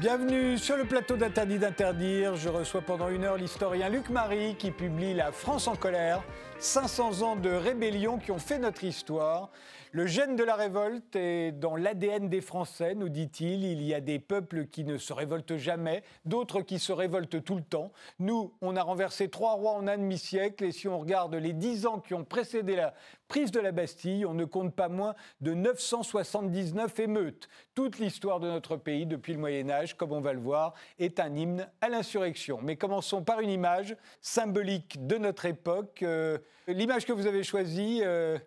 Bienvenue sur le plateau d'Interdit d'interdire. Je reçois pendant une heure l'historien Luc Marie qui publie La France en colère, 500 ans de rébellion qui ont fait notre histoire. Le gène de la révolte est dans l'ADN des Français, nous dit-il. Il y a des peuples qui ne se révoltent jamais, d'autres qui se révoltent tout le temps. Nous, on a renversé trois rois en un demi-siècle, et si on regarde les dix ans qui ont précédé la prise de la Bastille, on ne compte pas moins de 979 émeutes. Toute l'histoire de notre pays depuis le Moyen Âge, comme on va le voir, est un hymne à l'insurrection. Mais commençons par une image symbolique de notre époque. Euh, l'image que vous avez choisie... Euh,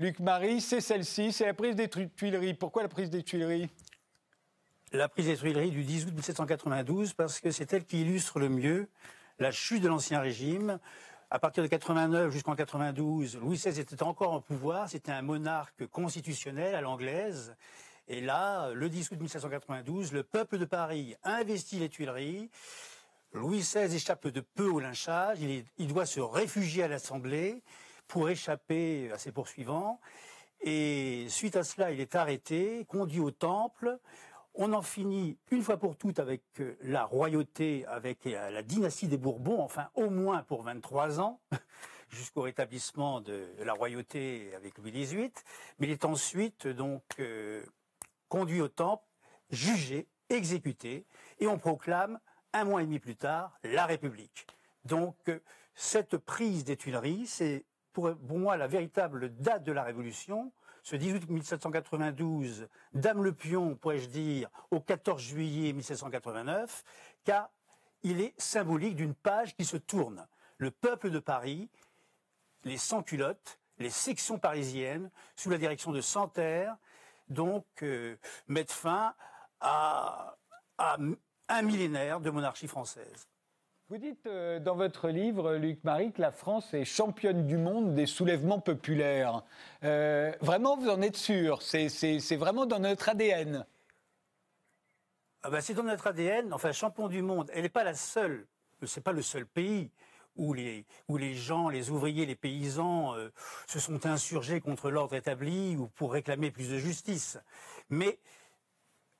Luc Marie, c'est celle-ci, c'est la prise des Tuileries. Pourquoi la prise des Tuileries? La prise des Tuileries du 10 août 1792, parce que c'est elle qui illustre le mieux la chute de l'Ancien Régime. À partir de 89 jusqu'en 92, Louis XVI était encore en pouvoir, c'était un monarque constitutionnel à l'anglaise. Et là, le 10 août 1792, le peuple de Paris investit les Tuileries. Louis XVI échappe de peu au lynchage, il, il doit se réfugier à l'Assemblée pour échapper à ses poursuivants. Et suite à cela, il est arrêté, conduit au temple. On en finit une fois pour toutes avec euh, la royauté, avec euh, la dynastie des Bourbons, enfin au moins pour 23 ans, jusqu'au rétablissement de la royauté avec Louis XVIII. Mais il est ensuite donc euh, conduit au temple, jugé, exécuté, et on proclame un mois et demi plus tard la République. Donc cette prise des Tuileries, c'est pour, moi la véritable date de la Révolution, ce 18 1792, Dame le Pion, pourrais-je dire, au 14 juillet 1789, car il est symbolique d'une page qui se tourne. Le peuple de Paris, les sans-culottes, les sections parisiennes, sous la direction de Santerre, donc euh, mettent fin à un millénaire de monarchie française. Vous dites euh, dans votre livre, Luc Marie, que la France est championne du monde des soulèvements populaires. Euh, vraiment, vous en êtes sûr? C'est vraiment dans notre ADN ah ben, C'est dans notre ADN. Enfin, champion du monde, elle n'est pas la seule. C'est pas le seul pays où les, où les gens, les ouvriers, les paysans euh, se sont insurgés contre l'ordre établi ou pour réclamer plus de justice. Mais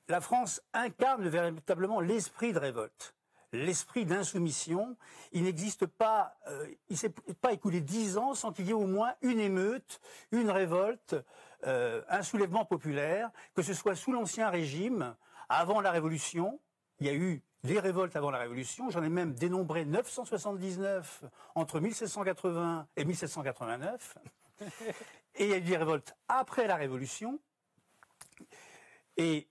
la France incarne véritablement l'esprit de révolte l'esprit d'insoumission. Il n'existe pas, euh, il s'est pas écoulé dix ans sans qu'il y ait au moins une émeute, une révolte, euh, un soulèvement populaire, que ce soit sous l'ancien régime, avant la Révolution. Il y a eu des révoltes avant la Révolution. J'en ai même dénombré 979 entre 1780 et 1789. Et il y a eu des révoltes après la Révolution. Et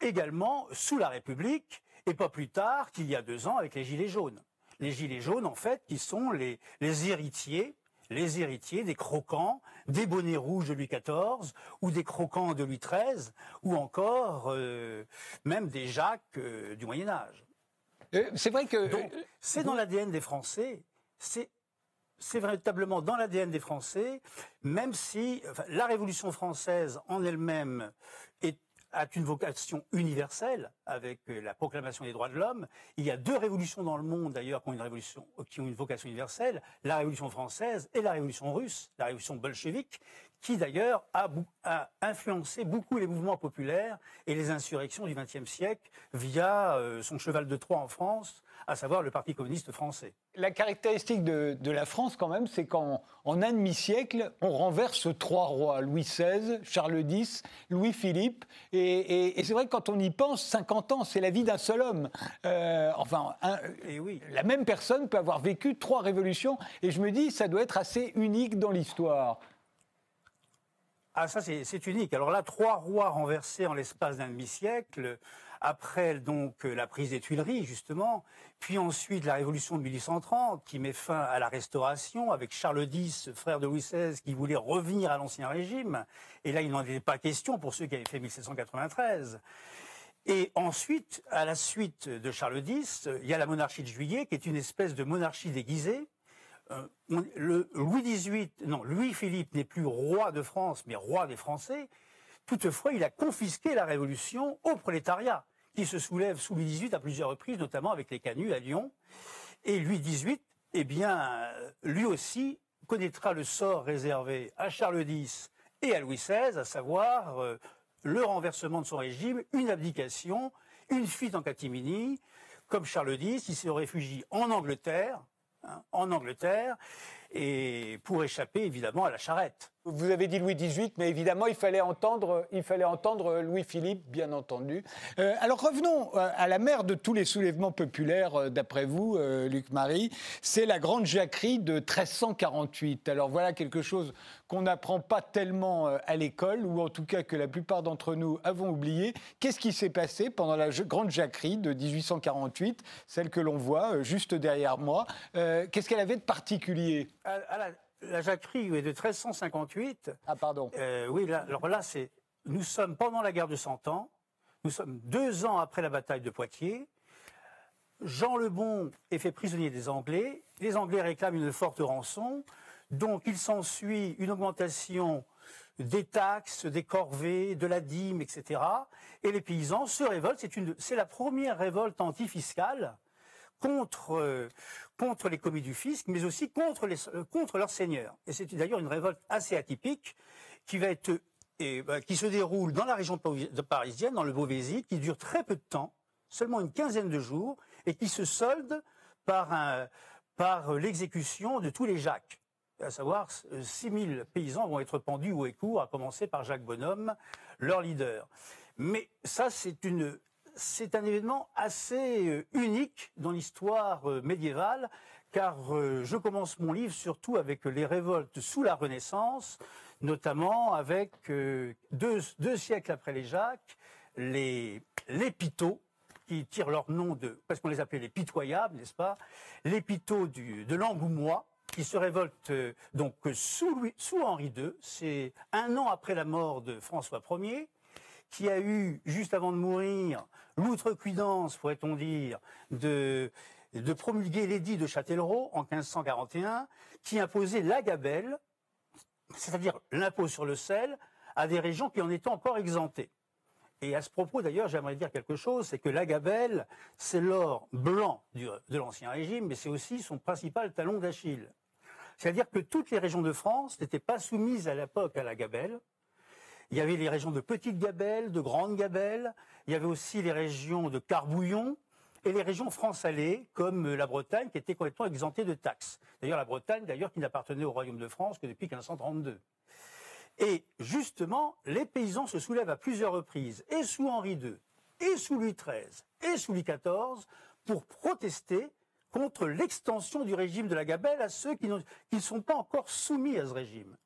également sous la République, et pas plus tard qu'il y a deux ans avec les Gilets jaunes. Les Gilets jaunes, en fait, qui sont les, héritiers les héritiers des croquants, des bonnets rouges de Louis XIV, ou des croquants de Louis XIII, ou encore euh, même des Jacques euh, du Moyen Âge. Euh, c'est vrai que c'est dans l'ADN des Français. C'est c'est véritablement dans l'ADN des Français, même si la Révolution française en elle-même est a une vocation universelle avec euh, la proclamation des droits de l'homme. Il y a deux révolutions dans le monde d'ailleurs qui ont une vocation universelle, la révolution française et la révolution russe, la révolution bolchevique, qui d'ailleurs a, influencé beaucoup les mouvements populaires et les insurrections du XXe siècle via euh, son cheval de Troie en France, à savoir le Parti communiste français. La caractéristique de, la France, quand même, c'est qu'en un demi-siècle, on renverse trois rois, Louis XVI, Charles X, Louis-Philippe. Et, c'est vrai que quand on y pense, 50 ans, c'est la vie d'un seul homme. Euh, enfin, et oui. la même personne peut avoir vécu trois révolutions. Et je me dis, ça doit être assez unique dans l'histoire. Ah, ça, c'est unique. Alors là, trois rois renversés en l'espace d'un demi-siècle, après donc la prise des Tuileries, justement, puis ensuite la révolution de 1830, qui met fin à la Restauration, avec Charles X, frère de Louis XVI, qui voulait revenir à l'Ancien Régime. Et là, il n'en était pas question pour ceux qui avaient fait 1793. Et ensuite, à la suite de Charles X, il y a la monarchie de Juillet, qui est une espèce de monarchie déguisée, euh, Louis XVIII, non, Louis-Philippe n'est plus roi de France, mais roi des Français. Toutefois, il a confisqué la Révolution au prolétariat, qui se soulève sous Louis XVIII à plusieurs reprises, notamment avec les canuts à Lyon. Et Louis XVIII, eh bien, lui aussi connaîtra le sort réservé à Charles X et à Louis XVI, à savoir euh, le renversement de son régime, une abdication une fuite en catimini, comme Charles X, il se réfugie en Angleterre, hein, en Angleterre, et pour échapper évidemment à la charrette. Vous avez dit Louis XVIII, mais évidemment, il fallait entendre, Louis-Philippe, bien entendu. Euh, alors revenons euh, à la mère de tous les soulèvements populaires, euh, d'après vous, Luc Marie. C'est la Grande Jacquerie de 1348. Alors voilà quelque chose qu'on n'apprend pas tellement à l'école, ou en tout cas que la plupart d'entre nous avons oublié. Qu'est-ce qui s'est passé pendant la Grande Jacquerie de 1848, celle que l'on voit juste derrière moi? Qu'est-ce qu'elle avait de particulier? Jacquerie est de 1358. Ah, pardon. Euh, oui, alors là, c'est. Nous sommes pendant la guerre de Cent Ans. Nous sommes deux ans après la bataille de Poitiers. Jean le Bon est fait prisonnier des Anglais. Les Anglais réclament une forte rançon. Donc, il s'ensuit une augmentation des taxes, des corvées, de la dîme, etc. Et les paysans se révoltent. C'est la première révolte antifiscale contre, euh, contre les commis du fisc, mais aussi contre, les, euh, contre leurs seigneurs. Et c'est d'ailleurs une révolte assez atypique qui va être et, bah, qui se déroule dans la région parisienne, dans le Beauvaisis, qui dure très peu de temps, seulement une quinzaine de jours, et qui se solde par, par l'exécution de tous les Jacques. À savoir, 6000 euh, paysans vont être pendus au écourt, à commencer par Jacques Bonhomme, leur leader. Mais ça, c'est une c'est un événement assez euh, unique dans l'histoire euh, médiévale, car euh, je commence mon livre surtout avec les révoltes sous la Renaissance, notamment avec deux, siècles après les Jacques, les, les qui tirent leur nom de, parce qu'on les appelait les pitoyables, n'est-ce pas Les Pitots de l'Angoumois, qui se révoltent donc sous, sous Henri II, c'est un an après la mort de François Ier, qui a eu, juste avant de mourir, l'outrecuidance, pourrait-on dire, de, promulguer l'édit de Châtellerault en 1541, qui imposait la gabelle, c'est-à-dire l'impôt sur le sel, à des régions qui en étaient encore exemptées. Et à ce propos, d'ailleurs, j'aimerais dire quelque chose, c'est que la gabelle, c'est l'or blanc de l'Ancien Régime, mais c'est aussi son principal talon d'Achille. C'est-à-dire que toutes les régions de France n'étaient pas soumises à l'époque à la gabelle, il y avait les régions de Petite Gabelle, de Grande Gabelle. Il y avait aussi les régions de Carbouillon et les régions franc-salées, comme la Bretagne, qui était complètement exemptée de taxes. D'ailleurs, la Bretagne, d'ailleurs, qui n'appartenait au Royaume de France que depuis 1532. Et justement, les paysans se soulèvent à plusieurs reprises, et sous Henri II, et sous Louis XIII, et sous Louis XIV, pour protester contre l'extension du régime de la gabelle à ceux qui ne sont pas encore soumis à ce régime.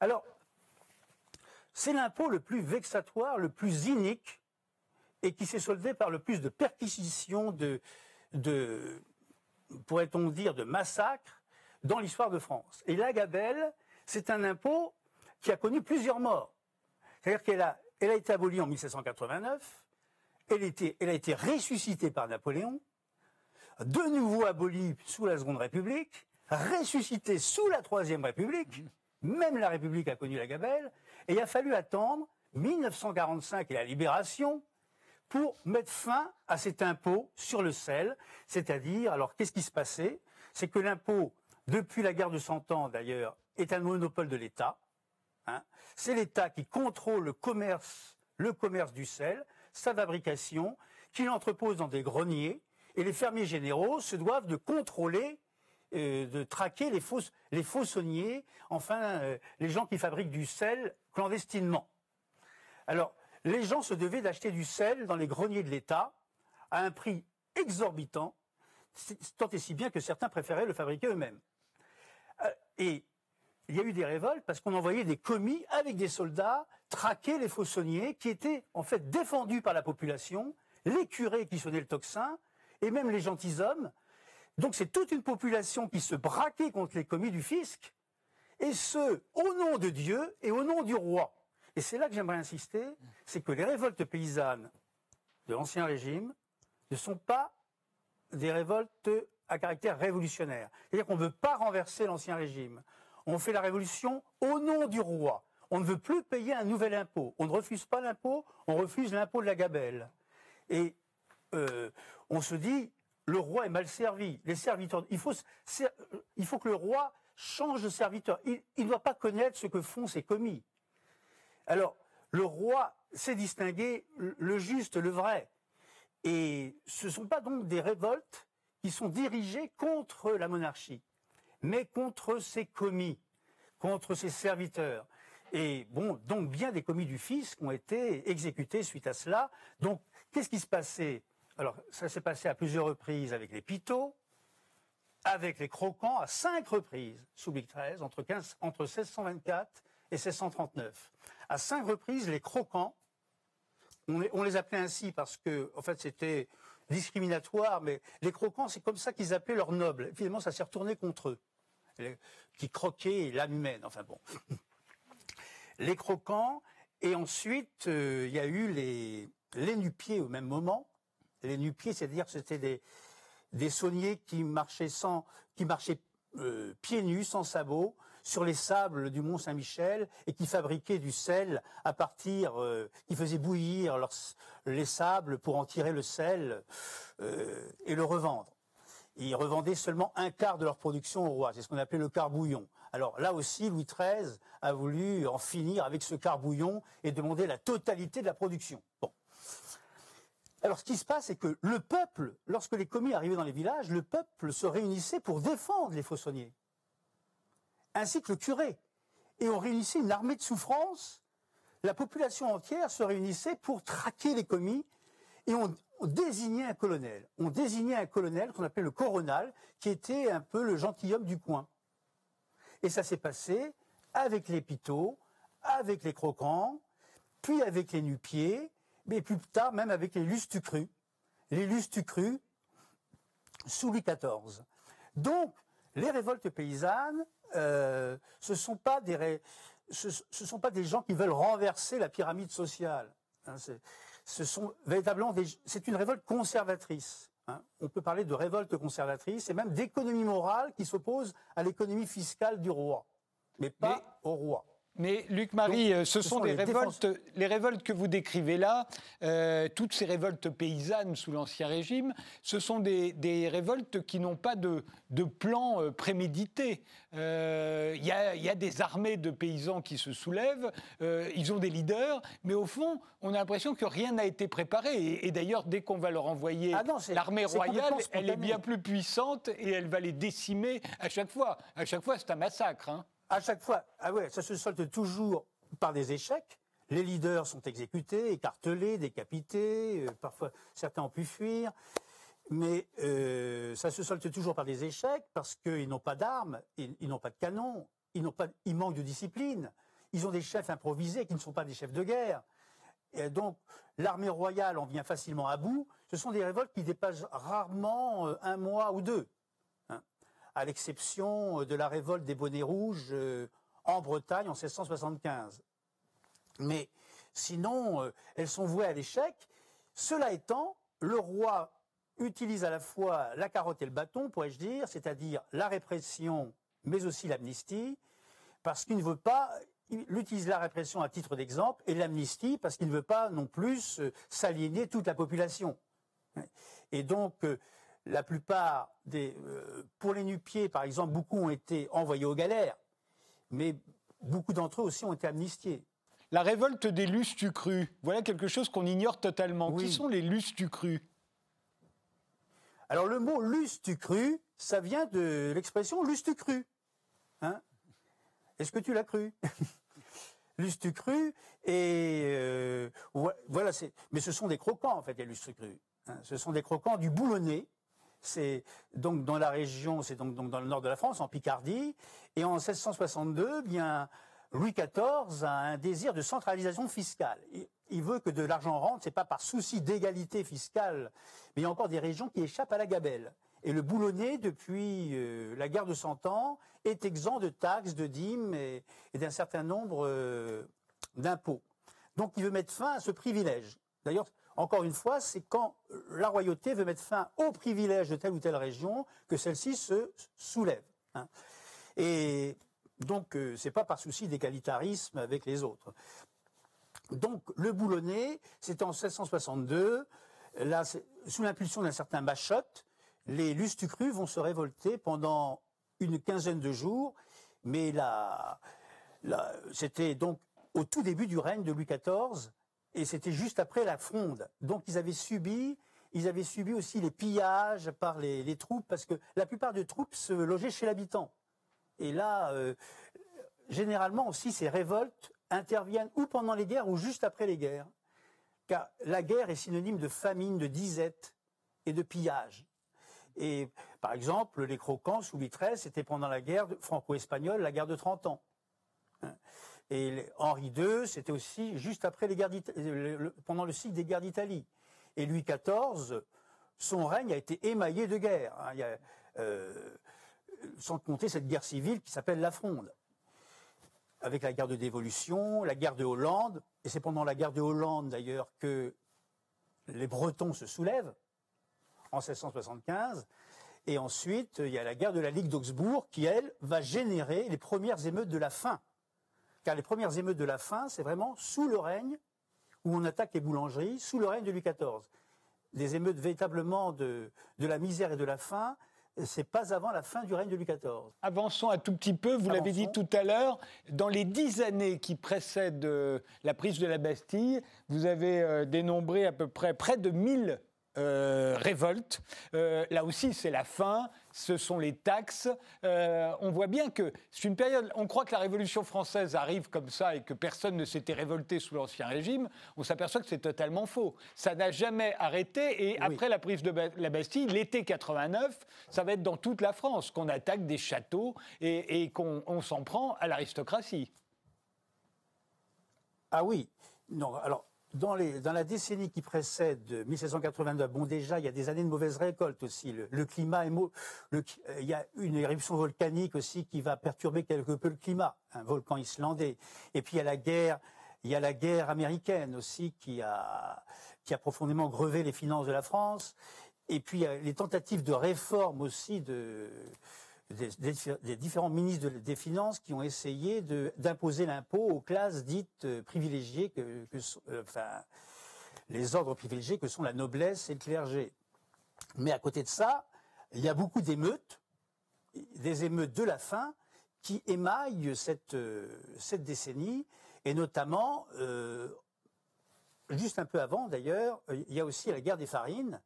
Alors, c'est l'impôt le plus vexatoire, le plus inique, et qui s'est soldé par le plus de perquisitions, de, pourrait-on dire, de massacres dans l'histoire de France. Et la gabelle, c'est un impôt qui a connu plusieurs morts. C'est-à-dire qu'elle a, elle a été abolie en 1789, elle, elle a été ressuscitée par Napoléon, de nouveau abolie sous la Seconde République, ressuscitée sous la Troisième République, même la République a connu la gabelle, et il a fallu attendre 1945 et la libération pour mettre fin à cet impôt sur le sel. C'est-à-dire, alors qu'est-ce qui se passait? C'est que l'impôt, depuis la guerre de Cent Ans d'ailleurs, est un monopole de l'État. Hein. C'est l'État qui contrôle le commerce, le commerce du sel, sa fabrication, qui l'entrepose dans des greniers, et les fermiers généraux se doivent de contrôler euh, de traquer les, fausses, les enfin euh, les gens qui fabriquent du sel clandestinement. Alors, les gens se devaient d'acheter du sel dans les greniers de l'État à un prix exorbitant, tant et si bien que certains préféraient le fabriquer eux-mêmes. Euh, et il y a eu des révoltes parce qu'on envoyait des commis avec des soldats traquer les faussonniers qui étaient en fait défendus par la population, les curés qui sonnaient le tocsin, et même les gentilshommes donc c'est toute une population qui se braquait contre les commis du fisc, et ce, au nom de Dieu et au nom du roi. Et c'est là que j'aimerais insister, c'est que les révoltes paysannes de l'Ancien Régime ne sont pas des révoltes à caractère révolutionnaire. C'est-à-dire qu'on ne veut pas renverser l'Ancien Régime. On fait la révolution au nom du roi. On ne veut plus payer un nouvel impôt. On ne refuse pas l'impôt, on refuse l'impôt de la gabelle. Et euh, on se dit, le roi est mal servi. Il faut que le roi change de serviteur. Il ne doit pas connaître ce que font ses commis. Alors, le roi sait distinguer le juste, le vrai. Et ce ne sont pas donc des révoltes qui sont dirigées contre la monarchie, mais contre ses commis, contre ses serviteurs. Et bon, donc bien des commis du fisc ont été exécutés suite à cela. Donc, qu'est-ce qui se passait? Alors, ça s'est passé à plusieurs reprises avec les Pitots, avec les Croquants, à cinq reprises sous Louis XIII, entre, 15, entre 1624 et 1639. À cinq reprises, les Croquants, on, les appelait ainsi parce que, en fait, c'était discriminatoire, mais les Croquants, c'est comme ça qu'ils appelaient leurs nobles. Finalement, ça s'est retourné contre eux, qui croquaient l'âme humaine. Enfin bon les croquants, et ensuite euh, il y a eu les, les nupiers au même moment. Les nupiers, c'est-à-dire que c'était des, des sauniers qui marchaient sans, qui marchaient euh, pieds nus, sans sabots, sur les sables du Mont Saint-Michel et qui fabriquaient du sel à partir, euh, qui faisaient bouillir les sables pour en tirer le sel et le revendre. Ils revendaient seulement un quart de leur production au roi. C'est ce qu'on appelait le carbouillon. Alors là aussi, Louis XIII a voulu en finir avec ce carbouillon et demander la totalité de la production. Bon. Alors ce qui se passe, c'est que le peuple, lorsque les commis arrivaient dans les villages, le peuple se réunissait pour défendre les faussonniers, ainsi que le curé. Et on réunissait une armée de souffrance. La population entière se réunissait pour traquer les commis et on, on désignait un colonel. On désignait un colonel qu'on appelait le coronal, qui était un peu le gentilhomme du coin. Et ça s'est passé avec les pitots, avec les croquants, puis avec les nupiers, mais plus tard même avec les lustucrus. Les lustucrus sous Louis XIV. Donc, les révoltes paysannes, euh, ce ne sont, pas des ce, sont pas des gens qui veulent renverser la pyramide sociale. Hein, ce sont véritablement c'est une révolte conservatrice. Hein. On peut parler de révolte conservatrice et même d'économie morale qui s'oppose à l'économie fiscale du roi, mais pas au roi. Mais Luc Marie, euh, ce, sont, des révoltes, les révoltes que vous décrivez là, euh, toutes ces révoltes paysannes sous l'Ancien Régime, ce sont des, révoltes qui n'ont pas de, plan euh, prémédité. Il y, a, des armées de paysans qui se soulèvent, ils ont des leaders, mais au fond, on a l'impression que rien n'a été préparé. Et, d'ailleurs, dès qu'on va leur envoyer ah l'armée royale, elle est bien plus puissante et elle va les décimer à chaque fois. À chaque fois, c'est un massacre. Hein à chaque fois, ah ouais, ça se solde toujours par des échecs. Les leaders sont exécutés, écartelés, décapités. Euh, parfois, certains ont pu fuir. Mais euh, ça se solde toujours par des échecs parce qu'ils n'ont pas d'armes, ils, n'ont pas de canons, ils, ils manquent de discipline. Ils ont des chefs improvisés qui ne sont pas des chefs de guerre. Donc, l'armée royale en vient facilement à bout. Ce sont des révoltes qui dépassent rarement euh, un mois ou deux à l'exception euh, de la révolte des bonnets rouges euh, en Bretagne en 1675. Mais sinon, euh, elles sont vouées à l'échec. Cela étant, le roi utilise à la fois la carotte et le bâton, pourrais-je dire, c'est-à-dire la répression, mais aussi l'amnistie, parce qu'il ne veut pas, il utilise la répression à titre d'exemple et l'amnistie parce qu'il ne veut pas non plus s'aliéner toute la population. Et donc, la plupart des, euh, pour les nupiers, par exemple, beaucoup ont été envoyés aux galères, mais beaucoup d'entre eux aussi ont été amnistiés. La révolte des lustucrus, voilà quelque chose qu'on ignore totalement. Qui sont les lustucrus Alors le mot lustucru, ça vient de l'expression lustucru. Hein? Est-ce que tu l'as cru? Lustucru et euh, voilà, mais ce sont des croquants en fait les lustucrus. Hein. ce sont des croquants du boulonnais c'est donc dans la région, c'est donc, dans le nord de la France, en Picardie. Et en 1662, bien, Louis XIV a un désir de centralisation fiscale. Il veut que de l'argent rentre, c'est pas par souci d'égalité fiscale, mais il y a encore des régions qui échappent à la gabelle. Et le boulonnais, depuis euh, la guerre de Cent Ans, est exempt de taxes, de dîmes et, d'un certain nombre euh, d'impôts. Donc il veut mettre fin à ce privilège. D'ailleurs, encore une fois, c'est quand la royauté veut mettre fin aux privilèges de telle ou telle région que celle-ci se soulève. Hein. Et donc, euh, c'est pas par souci d'égalitarisme avec les autres. Donc, le boulonnais, c'est en 1662, là, sous l'impulsion d'un certain Bachotte, les lustucrus vont se révolter pendant une quinzaine de jours, mais là c'était donc au tout début du règne de Louis XIV, et c'était juste après la fronde. Donc ils avaient subi ils avaient subi aussi les pillages par les, troupes, parce que la plupart des troupes se logeaient chez l'habitant. Et là, euh, généralement aussi, ces révoltes interviennent ou pendant les guerres ou juste après les guerres. Car la guerre est synonyme de famine, de disette et de pillage. Et par exemple, les croquants sous Mitresse, c'était pendant la guerre franco-espagnole, la guerre de 30 ans. Et Henri II, c'était aussi juste après les guerres pendant le cycle des guerres d'Italie. Et Louis XIV, son règne a été émaillé de guerres. Hein. Euh, sans compter cette guerre civile qui s'appelle la Fronde. Avec la guerre de dévolution, la guerre de Hollande, et c'est pendant la guerre de Hollande d'ailleurs que les Bretons se soulèvent, en 1675. Et ensuite, il y a la guerre de la Ligue d'Augsbourg qui, elle, va générer les premières émeutes de la faim. Car les premières émeutes de la faim, c'est vraiment sous le règne où on attaque les boulangeries, sous le règne de Louis XIV. Des émeutes véritablement de, de la misère et de la faim, c'est pas avant la fin du règne de Louis XIV. Avançons un tout petit peu, vous l'avez dit tout à l'heure, dans les dix années qui précèdent euh, la prise de la Bastille, vous avez euh, dénombré à peu près près de 1000 euh, révolte. Euh, là aussi, c'est la fin, ce sont les taxes. Euh, on voit bien que c'est une période. On croit que la Révolution française arrive comme ça et que personne ne s'était révolté sous l'Ancien Régime. On s'aperçoit que c'est totalement faux. Ça n'a jamais arrêté. Et après la prise de la Bastille, l'été 89, ça va être dans toute la France qu'on attaque des châteaux et, et qu'on s'en prend à l'aristocratie. Ah oui. Non, alors dans, la décennie qui précède 1789, bon déjà, il y a des années de mauvaise récolte aussi. Le, climat est il y a une éruption volcanique aussi qui va perturber quelque peu le climat, un volcan islandais. Et puis il y a la guerre, il y a la guerre américaine aussi qui a, qui a profondément grevé les finances de la France. Et puis il y a les tentatives de réforme aussi de, des, différents ministres des Finances qui ont essayé d'imposer l'impôt aux classes dites euh, privilégiées, que, euh, enfin, les ordres privilégiés que sont la noblesse et le clergé. Mais à côté de ça, il y a beaucoup d'émeutes, des émeutes de la faim, qui émaillent cette, euh, cette décennie, et notamment, juste un peu avant d'ailleurs, il y a aussi la guerre des farines,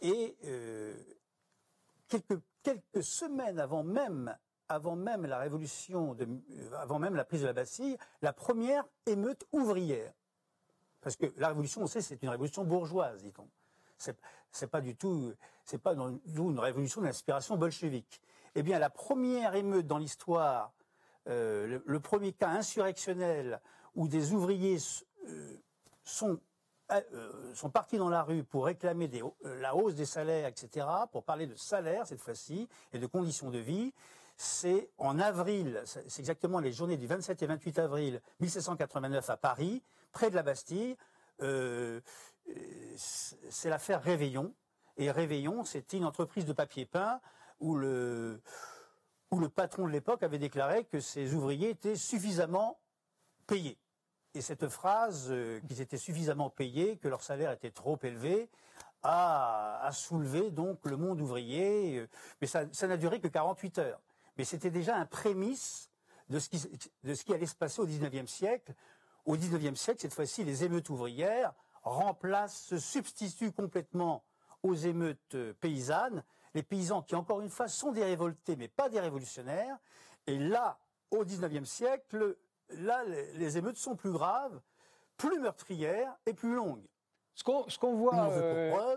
et quelques quelques semaines avant même, la révolution, avant même la prise de la Bastille, la première émeute ouvrière. Parce que la révolution, on sait, c'est une révolution bourgeoise, dit-on. C'est pas du tout, c'est une révolution d'inspiration bolchevique. Eh bien, la première émeute dans l'histoire, euh, le, premier cas insurrectionnel où des ouvriers euh, sont sont partis dans la rue pour réclamer euh, la hausse des salaires, etc., pour parler de salaire cette fois-ci et de conditions de vie. C'est en avril, c'est exactement les journées du 27 et 28 avril 1789 à Paris, près de la Bastille. Euh, c'est l'affaire Réveillon. Et Réveillon, c'était une entreprise de papier peint où le patron de l'époque avait déclaré que ses ouvriers étaient suffisamment payés. Et cette phrase, euh, qu'ils étaient suffisamment payés, que leur salaire était trop élevé, a, soulevé donc le monde ouvrier. Euh, mais ça, n'a duré que 48 heures. Mais c'était déjà un prémisse de ce, qui, allait se passer au 19e siècle. Au 19e siècle, cette fois-ci, les émeutes ouvrières remplacent, se substituent complètement aux émeutes euh, paysannes. Les paysans qui, encore une fois, sont des révoltés, mais pas des révolutionnaires. Et là, au 19e siècle, là, les émeutes sont plus graves, plus meurtrières et plus longues. Ce qu'on voit, euh,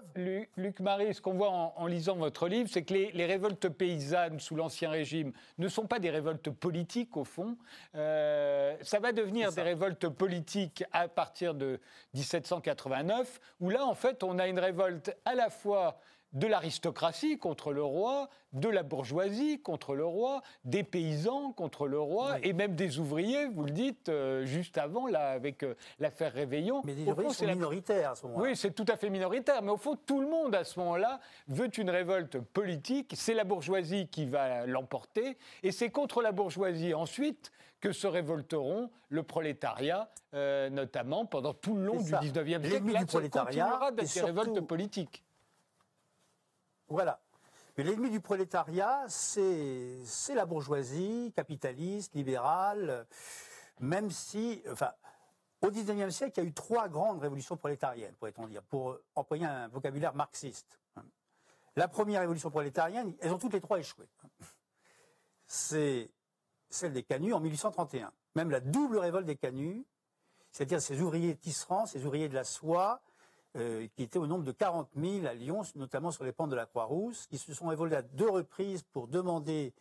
Luc, Marie, ce qu'on voit en, lisant votre livre, c'est que les, révoltes paysannes sous l'Ancien Régime ne sont pas des révoltes politiques, au fond. Euh, ça va devenir des révoltes politiques à partir de 1789, où là, en fait, on a une révolte à la fois de l'aristocratie contre le roi, de la bourgeoisie contre le roi, des paysans contre le roi, et même des ouvriers, vous le dites euh, juste avant, là, avec euh, l'affaire Réveillon. Mais les ouvriers sont minoritaires à ce moment-là. Oui, c'est tout à fait minoritaire, mais au fond, tout le monde à ce moment-là veut une révolte politique. C'est la bourgeoisie qui va l'emporter, et c'est contre la bourgeoisie ensuite que se révolteront le prolétariat, euh, notamment pendant tout le long du 19e siècle. Là, du prolétariat d'être des révoltes politiques. Voilà. Mais l'ennemi du prolétariat, c'est la bourgeoisie capitaliste, libérale, même si, enfin, Au XIXe siècle, il y a eu trois grandes révolutions prolétariennes, pourrait-on dire, pour employer un vocabulaire marxiste. La première révolution prolétarienne, elles ont toutes les trois échoué. C'est celle des canuts en 1831. Même la double révolte des canuts, c'est-à-dire ces ouvriers tisserands, ces ouvriers de la soie, euh, qui étaient au nombre de 40 000 à Lyon, notamment sur les pentes de la Croix-Rousse, qui se sont révoltés à deux reprises pour demander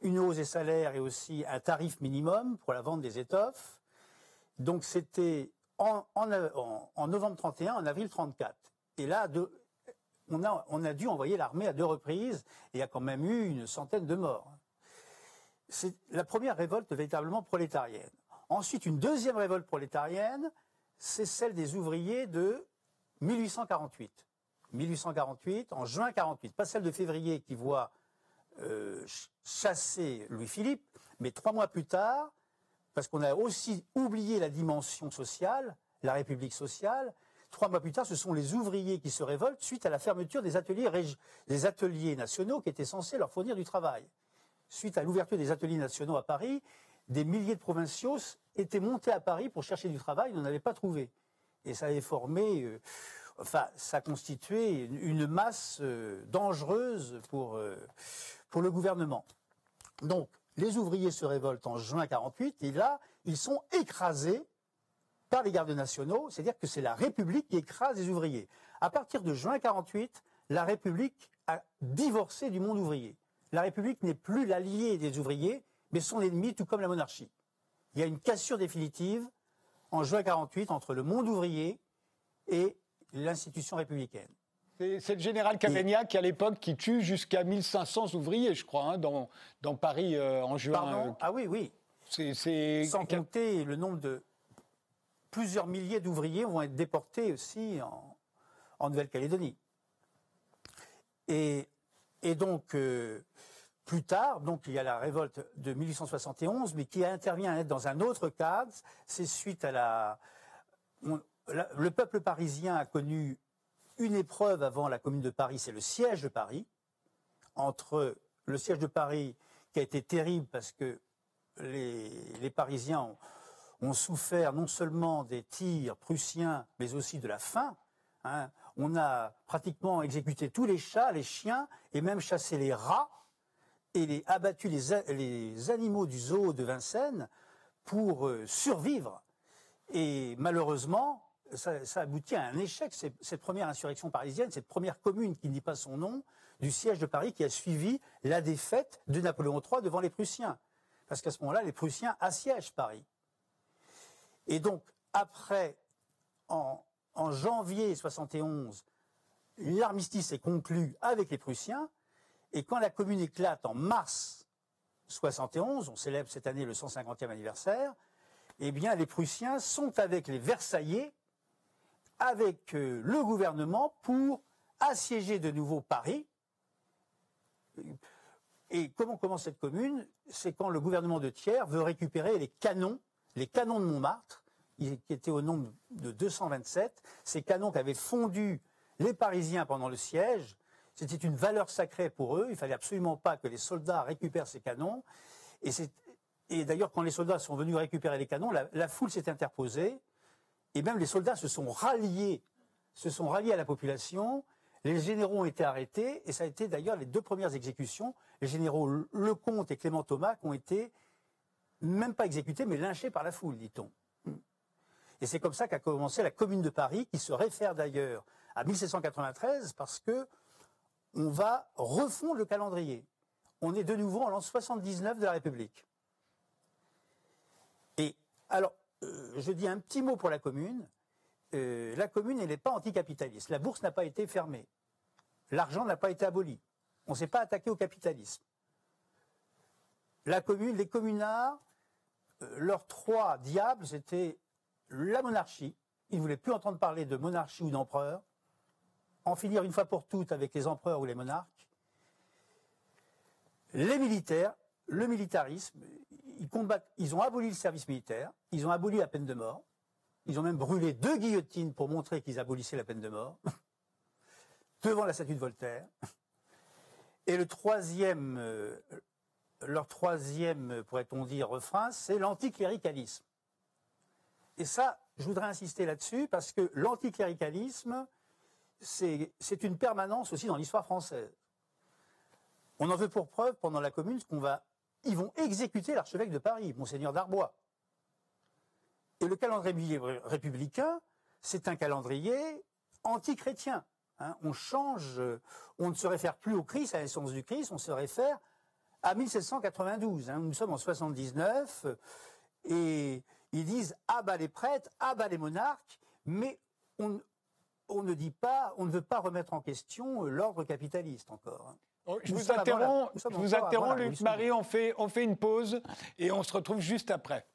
une hausse des salaires et aussi un tarif minimum pour la vente des étoffes. Donc c'était en, novembre 31, en avril 34. Et là, on, a, on a dû envoyer l'armée à deux reprises et il y a quand même eu une centaine de morts. C'est la première révolte véritablement prolétarienne. Ensuite, une deuxième révolte prolétarienne, c'est celle des ouvriers de 1848. 1848, en juin 48, pas celle de février qui voit euh, chasser Louis-Philippe, mais trois mois plus tard, parce qu'on a aussi oublié la dimension sociale, la République sociale, trois mois plus tard, ce sont les ouvriers qui se révoltent suite à la fermeture des ateliers, des ateliers nationaux qui étaient censés leur fournir du travail. Suite à l'ouverture des ateliers nationaux à Paris, des milliers de provinciaux étaient montés à Paris pour chercher du travail, n'en avaient pas trouvé. Et ça avait formé, euh, enfin, une, masse euh, dangereuse pour, euh, pour le gouvernement. Donc, les ouvriers se révoltent en juin 48 et là, ils sont écrasés par les gardes nationaux, c'est-à-dire que c'est la République qui écrase les ouvriers. À partir de juin 48, la République a divorcé du monde ouvrier. La République n'est plus l'allié des ouvriers, mais son ennemi, tout comme la monarchie. Il y a une cassure définitive en juin 48 entre le monde ouvrier et l'institution républicaine. C'est le général Cavaignac qui, à l'époque, qui tue jusqu'à 1500 ouvriers, je crois, hein, dans, dans, Paris euh, en juin. Pardon? euh, ah oui, oui. Sans compter le nombre de... Plusieurs milliers d'ouvriers vont être déportés aussi en, en Nouvelle-Calédonie. Et, et, donc, euh, plus tard, donc il y a la révolte de 1871, mais qui intervient dans un autre cadre. C'est suite à la, le peuple parisien a connu une épreuve avant la Commune de Paris, c'est le siège de Paris. Entre le siège de Paris, qui a été terrible parce que les, Parisiens ont, souffert non seulement des tirs prussiens, mais aussi de la faim. Hein. On a pratiquement exécuté tous les chats, les chiens, et même chassé les rats et les, abattu les, animaux du zoo de Vincennes pour euh, survivre. Et malheureusement, ça, aboutit à un échec, cette première insurrection parisienne, cette première commune qui ne dit pas son nom, du siège de Paris qui a suivi la défaite de Napoléon III devant les Prussiens. Parce qu'à ce moment-là, les Prussiens assiègent Paris. Et donc, après, en, en janvier 71, l'armistice est conclu avec les Prussiens, et quand la commune éclate en mars 71, on célèbre cette année le 150e anniversaire, eh bien, les Prussiens sont avec les Versaillais, avec euh, le gouvernement pour assiéger de nouveau Paris. Et comment commence cette commune? C'est quand le gouvernement de Thiers veut récupérer les canons, les canons de Montmartre, qui étaient au nombre de 227, ces canons qu'avaient fondu les Parisiens pendant le siège, c'était une valeur sacrée pour eux. Il fallait absolument pas que les soldats récupèrent ces canons. Et, d'ailleurs, quand les soldats sont venus récupérer les canons, la, foule s'est interposée. Et même les soldats se sont ralliés, se sont ralliés à la population. Les généraux ont été arrêtés. Et ça a été d'ailleurs les deux premières exécutions. Les généraux Lecomte et Clément Thomas qui ont été même pas exécutés, mais lynchés par la foule, dit-on. Et c'est comme ça qu'a commencé la Commune de Paris, qui se réfère d'ailleurs à 1793, parce que on va refondre le calendrier. On est de nouveau en l'an 79 de la République. Et alors, euh, je dis un petit mot pour la commune. Euh, la commune, elle n'est pas anticapitaliste. La bourse n'a pas été fermée. L'argent n'a pas été aboli. On ne s'est pas attaqué au capitalisme. La commune, les communards, euh, leurs trois diables, c'était la monarchie. Ils ne voulaient plus entendre parler de monarchie ou d'empereur en finir une fois pour toutes avec les empereurs ou les monarques. Les militaires, le militarisme, ils ont aboli le service militaire, ils ont aboli la peine de mort, ils ont même brûlé deux guillotines pour montrer qu'ils abolissaient la peine de mort, devant la statue de Voltaire. Et le troisième, euh, leur troisième, pourrait-on dire, refrain, c'est l'anticléricalisme. et ça, je voudrais insister là-dessus parce que l'anticléricalisme, c'est une permanence aussi dans l'histoire française. On en veut pour preuve pendant la Commune qu'on va, ils vont exécuter l'archevêque de Paris, monseigneur d'Arbois. Et le calendrier républicain, c'est un calendrier anti-chrétien. Hein. on change, on ne se réfère plus au Christ, à l'essence du Christ, on se réfère à 1792. Hein. nous sommes en 79 et ils disent ah bah les prêtres, ah bah les monarques, mais on, ne dit pas, on ne veut pas remettre en question l'ordre capitaliste encore. Hein. Oh, je vous interromps, je vous interromps Luc Marie, on fait, on fait une pause et on se retrouve juste après.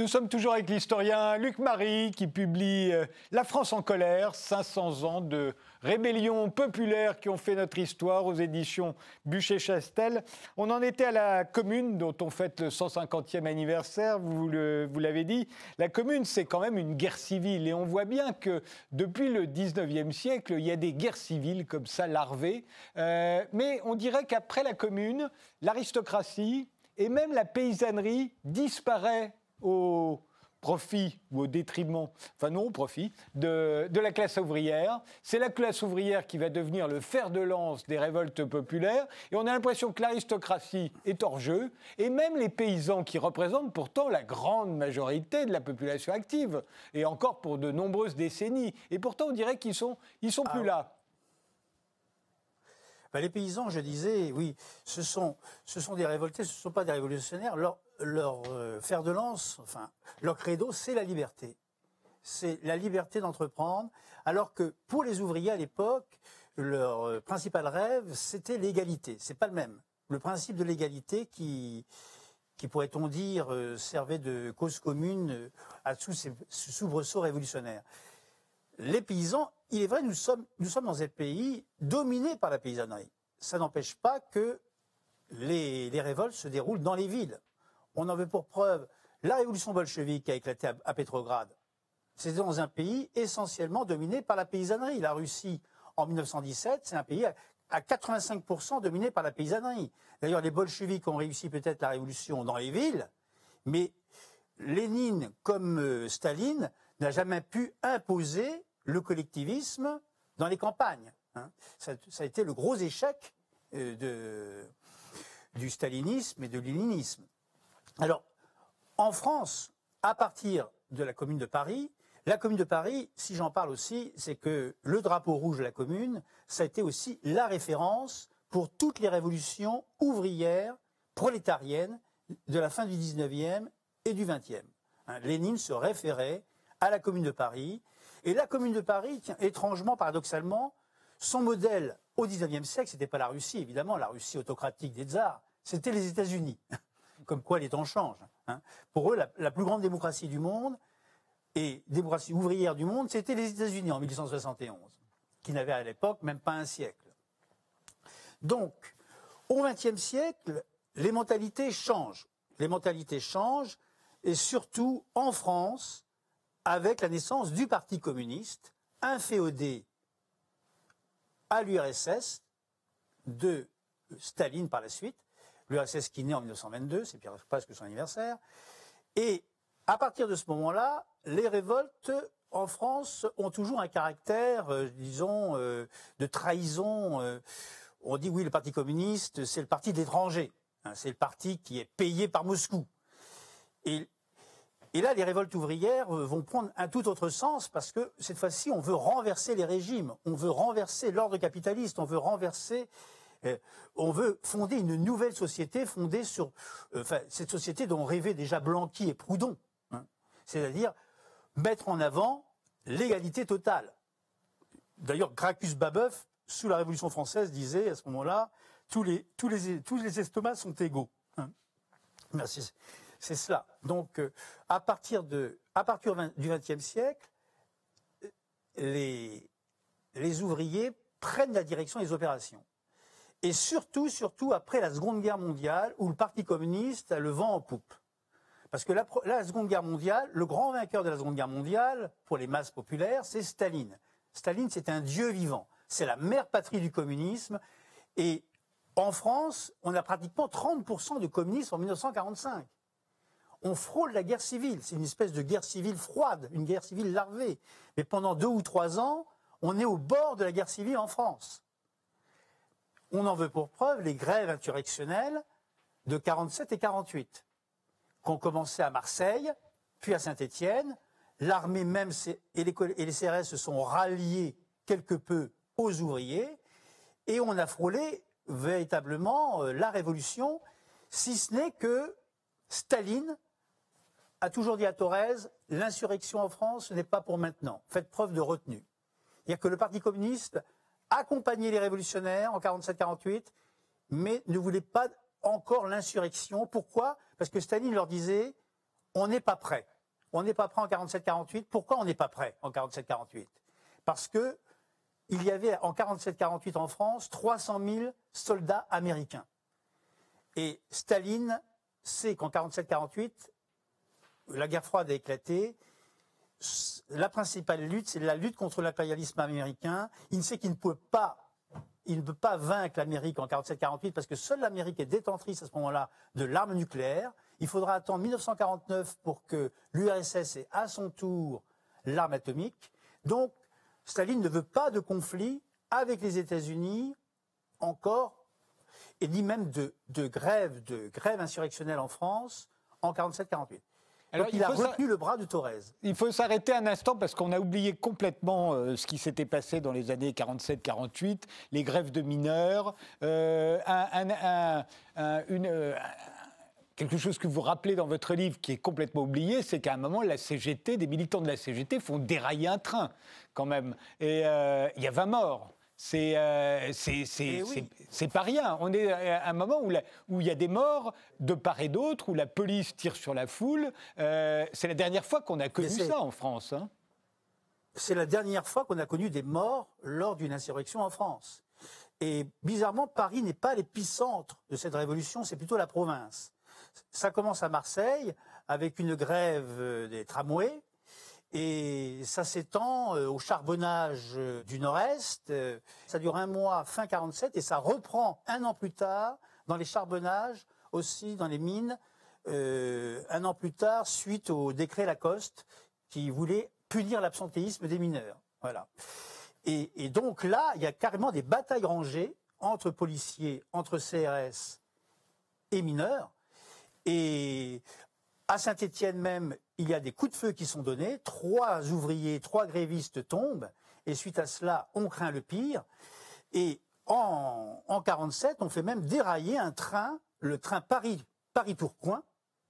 Nous sommes toujours avec l'historien Luc Marie qui publie euh, La France en colère, 500 ans de rébellions populaires qui ont fait notre histoire aux éditions Bûcher-Chastel. On en était à la commune dont on fête le 150e anniversaire, vous l'avez dit. La commune, c'est quand même une guerre civile et on voit bien que depuis le 19e siècle, il y a des guerres civiles comme ça larvées. Euh, mais on dirait qu'après la commune, l'aristocratie et même la paysannerie disparaît au profit ou au détriment, enfin non au profit, de, la classe ouvrière. C'est la classe ouvrière qui va devenir le fer de lance des révoltes populaires. Et on a l'impression que l'aristocratie est hors jeu. Et même les paysans qui représentent pourtant la grande majorité de la population active, et encore pour de nombreuses décennies. Et pourtant on dirait qu'ils sont, ils sont plus ah là. Ben, les paysans, je disais, oui, ce sont, ce sont des révoltés, ce ne sont pas des révolutionnaires. Leur, leur euh, fer de lance, enfin, leur credo, c'est la liberté. C'est la liberté d'entreprendre, alors que pour les ouvriers à l'époque, leur euh, principal rêve, c'était l'égalité. C'est pas le même. Le principe de l'égalité qui, qui pourrait-on dire, euh, servait de cause commune à tous ces soubresauts révolutionnaires. Les paysans il est vrai, nous sommes, nous sommes dans un pays dominé par la paysannerie. Ça n'empêche pas que les, révoltes se déroulent dans les villes. On en veut pour preuve la révolution bolchevique qui a éclaté à, à Pétrograd. C'était dans un pays essentiellement dominé par la paysannerie. La Russie, en 1917, c'est un pays à 85% dominé par la paysannerie. D'ailleurs, les bolcheviks ont réussi peut-être la révolution dans les villes, mais Lénine, comme euh, Staline, n'a jamais pu imposer le collectivisme dans les campagnes. Hein. Ça, a été le gros échec euh, du stalinisme et de l'illinisme. Alors, en France, à partir de la Commune de Paris, la Commune de Paris, si j'en parle aussi, c'est que le drapeau rouge de la Commune, ça a été aussi la référence pour toutes les révolutions ouvrières, prolétariennes de la fin du 19e et du 20e. Hein, Lénine se référait à la Commune de Paris et la Commune de Paris, étrangement, paradoxalement, son modèle au XIXe siècle, c'était pas la Russie, évidemment, la Russie autocratique des tsars, c'était les États-Unis. Comme quoi les temps changent. Hein. Pour eux, la, plus grande démocratie du monde et démocratie ouvrière du monde, c'était les États-Unis en 1871, qui n'avaient à l'époque même pas un siècle. Donc, au XXe siècle, les mentalités changent. Les mentalités changent, et surtout en France, avec la naissance du Parti communiste, inféodé à l'URSS de Staline par la suite, l'URSS qui naît en 1922, c'est presque son anniversaire, et à partir de ce moment-là, les révoltes en France ont toujours un caractère, euh, disons, euh, de trahison. Euh, on dit oui, le Parti communiste, c'est le parti d'étrangers. Hein, c'est le parti qui est payé par Moscou. Et là, les révoltes ouvrières vont prendre un tout autre sens parce que cette fois-ci, on veut renverser les régimes, on veut renverser l'ordre capitaliste, on veut renverser, on veut fonder une nouvelle société fondée sur euh, cette société dont rêvaient déjà Blanqui et Proudhon, hein. c'est-à-dire mettre en avant l'égalité totale. D'ailleurs, Gracchus Babeuf, sous la Révolution française, disait à ce moment-là tous les, estomacs sont égaux. Hein. Merci. C'est cela. Donc, euh, à partir, du XXe siècle, les ouvriers prennent la direction des opérations. Et surtout, surtout après la Seconde Guerre mondiale, où le Parti communiste a le vent en poupe. Parce que la, la, Seconde Guerre mondiale, le grand vainqueur de la Seconde Guerre mondiale, pour les masses populaires, c'est Staline. Staline, c'est un dieu vivant. C'est la mère patrie du communisme. Et en France, on a pratiquement 30% de communistes en 1945. On frôle la guerre civile. C'est une espèce de guerre civile froide, une guerre civile larvée. Mais pendant deux ou trois ans, on est au bord de la guerre civile en France. On en veut pour preuve les grèves insurrectionnelles de 47 et 48 ont commencé à Marseille, puis à Saint-Étienne. L'armée même et les, CRS se sont ralliés quelque peu aux ouvriers et on a frôlé véritablement euh, la révolution, si ce n'est que Staline a toujours dit à Thorez, l'insurrection en France, ce n'est pas pour maintenant. Faites preuve de retenue. A que le Parti communiste accompagnait les révolutionnaires en 47-48, mais ne voulait pas encore l'insurrection. Pourquoi? Parce que Staline leur disait on n'est pas prêt. On n'est pas prêt en 47-48. Pourquoi on n'est pas prêt en 47-48 Parce que il y avait en 47-48 en France 300 000 soldats américains. Et Staline sait qu'en 47-48, la guerre froide a éclaté. La principale lutte, c'est la lutte contre l'impérialisme américain. Il sait qu'il ne peut pas il ne peut pas vaincre l'Amérique en 47-48 parce que seule l'Amérique est détentrice à ce moment-là de l'arme nucléaire. Il faudra attendre 1949 pour que l'URSS ait à son tour l'arme atomique. Donc, Staline ne veut pas de conflit avec les États-Unis encore, et ni même de, grève, de grève insurrectionnelle en France en 47-48. Alors, il, a retenu le bras de Thorez. Il faut s'arrêter un instant parce qu'on a oublié complètement euh, ce qui s'était passé dans les années 47-48, les grèves de mineurs, euh, une, euh, quelque chose que vous rappelez dans votre livre qui est complètement oublié, c'est qu'à un moment, la CGT, des militants de la CGT font dérailler un train quand même. Et il y a 20 morts. C'est euh, c'est pas rien. On est à un moment où, où il y a des morts de part et d'autre, où la police tire sur la foule. Euh, c'est la dernière fois qu'on a connu ça en France. Hein. C'est la dernière fois qu'on a connu des morts lors d'une insurrection en France. Et bizarrement, Paris n'est pas l'épicentre de cette révolution, c'est plutôt la province. Ça commence à Marseille avec une grève euh, des tramways et ça s'étend euh, au charbonnage euh, du Nord-Est. Euh, ça dure un mois, fin 47, et ça reprend un an plus tard dans les charbonnages, aussi dans les mines, un an plus tard, suite au décret Lacoste qui voulait punir l'absentéisme des mineurs. Voilà. Et, et, donc là, il y a carrément des batailles rangées entre policiers, entre CRS et mineurs. Et à Saint-Étienne même, il y a des coups de feu qui sont donnés, trois ouvriers, trois grévistes tombent, et suite à cela, on craint le pire. Et en, en 47, on fait même dérailler un train, le train Paris, Paris-Tourcoing,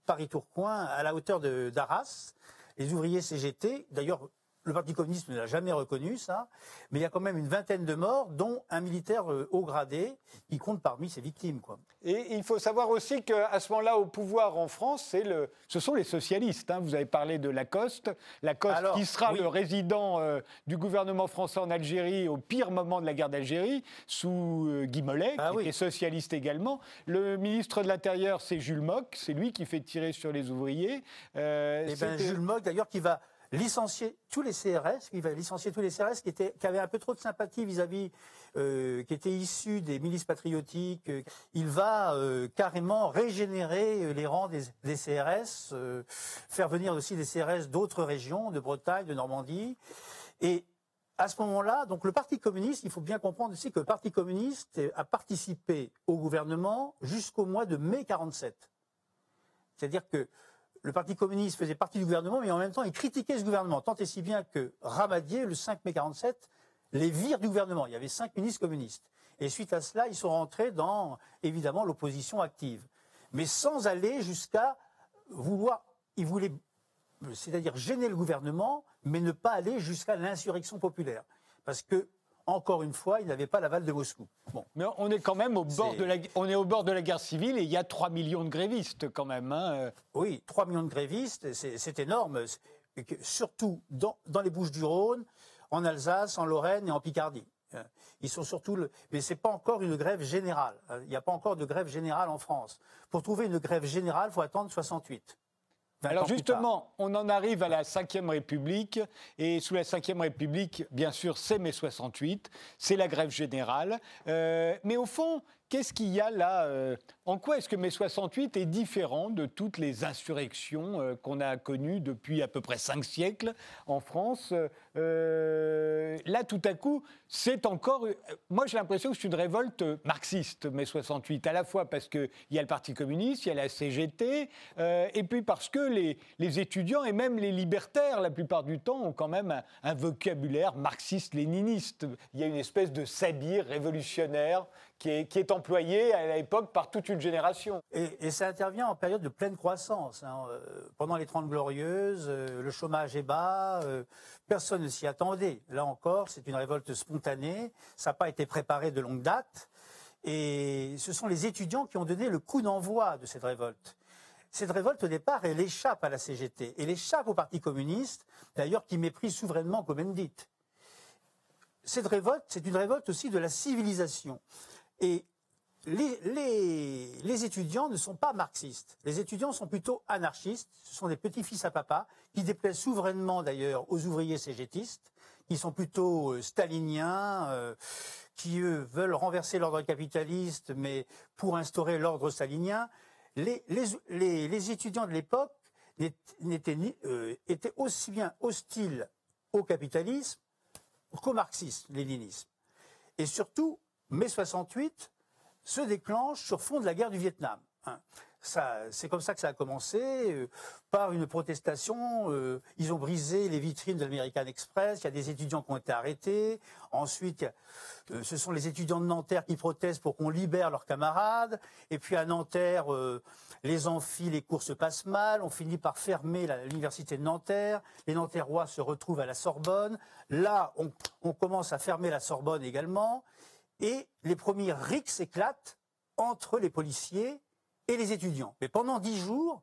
Paris-Tourcoing à la hauteur d'Arras. Les ouvriers CGT, d'ailleurs, le Parti communiste ne l'a jamais reconnu, ça, mais il y a quand même une vingtaine de morts, dont un militaire euh, haut gradé, qui compte parmi ses victimes. Quoi. Et il faut savoir aussi qu'à ce moment-là, au pouvoir en France, le, ce sont les socialistes. Hein. Vous avez parlé de Lacoste. Lacoste, qui sera le résident euh, du gouvernement français en Algérie au pire moment de la guerre d'Algérie, sous euh, Guy Mollet, ah qui est socialiste également. Le ministre de l'Intérieur, c'est Jules Mock, c'est lui qui fait tirer sur les ouvriers. Euh, et eh bien, Jules Mock, d'ailleurs, qui va licencier tous les CRS, il va licencier tous les CRS qui, avaient un peu trop de sympathie vis-à-vis, euh, qui étaient issus des milices patriotiques. Il va euh, carrément régénérer euh, les rangs des, CRS, euh, faire venir aussi des CRS d'autres régions, de Bretagne, de Normandie. Et à ce moment-là, donc le Parti communiste, il faut bien comprendre aussi que le Parti communiste a participé au gouvernement jusqu'au mois de mai 47. C'est-à-dire que le Parti communiste faisait partie du gouvernement, mais en même temps, il critiquait ce gouvernement, tant et si bien que Ramadier, le 5 mai 47, les vire du gouvernement. Il y avait cinq ministres communistes. Et suite à cela, ils sont rentrés dans, évidemment, l'opposition active. Mais sans aller jusqu'à vouloir, ils voulaient, c'est-à-dire gêner le gouvernement, mais ne pas aller jusqu'à l'insurrection populaire. Parce que encore une fois, il n'avait pas l'aval de Moscou. Bon. Mais on est quand même au bord, de la, on est au bord de la guerre civile et il y a 3 millions de grévistes quand même. Hein. Euh. Oui, 3 millions de grévistes, c'est énorme. Surtout dans, les Bouches-du-Rhône, en Alsace, en Lorraine et en Picardie. Euh, ils sont surtout, le... mais c'est pas encore une grève générale. Euh, il n'y a pas encore de grève générale en France. Pour trouver une grève générale, il faut attendre 68. Alors justement, on en arrive à la Ve République, et sous la Ve République, bien sûr, c'est mai 68, c'est la grève générale, euh, mais au fond, Qu'est-ce qu'il y a là euh, En quoi est-ce que mai 68 est différent de toutes les insurrections euh, qu'on a connues depuis à peu près cinq siècles en France euh, Là, tout à coup, c'est encore. Moi, j'ai l'impression que c'est une révolte marxiste, mai 68, à la fois parce qu'il y a le Parti communiste, il y a la CGT, et puis parce que les, étudiants et même les libertaires, la plupart du temps, ont quand même un, un vocabulaire marxiste-léniniste. Il y a une espèce de sabir révolutionnaire qui est, employé à l'époque par toute une génération. Et, ça intervient en période de pleine croissance. Hein. Euh, pendant les Trente Glorieuses, euh, le chômage est bas, euh, personne ne s'y attendait. Là encore, c'est une révolte spontanée, ça n'a pas été préparé de longue date. Et ce sont les étudiants qui ont donné le coup d'envoi de cette révolte. Cette révolte, au départ, elle échappe à la CGT. Elle échappe au Parti communiste, d'ailleurs, qui méprise souverainement comme dite. Cette révolte, c'est une révolte aussi de la civilisation. Et les, étudiants ne sont pas marxistes. Les étudiants sont plutôt anarchistes. Ce sont des petits-fils à papa qui déplaisent souverainement d'ailleurs aux ouvriers cégétistes, qui sont plutôt euh, staliniens, euh, qui eux veulent renverser l'ordre capitaliste, mais pour instaurer l'ordre stalinien. Les, étudiants de l'époque euh, étaient aussi bien hostiles au capitalisme qu'au marxisme-léninisme. Et surtout, mai 68 se déclenche sur fond de la guerre du Vietnam. Hein. c'est comme ça que ça a commencé, euh, par une protestation. Euh, ils ont brisé les vitrines de l'American Express. Il y a des étudiants qui ont été arrêtés. Ensuite, euh, ce sont les étudiants de Nanterre qui protestent pour qu'on libère leurs camarades. Et puis à Nanterre, les amphis, les cours se passent mal. On finit par fermer l'université de Nanterre. Les Nanterrois se retrouvent à la Sorbonne. Là, on, on commence à fermer la Sorbonne également et les premiers rixes s'éclatent entre les policiers et les étudiants. Mais pendant dix jours,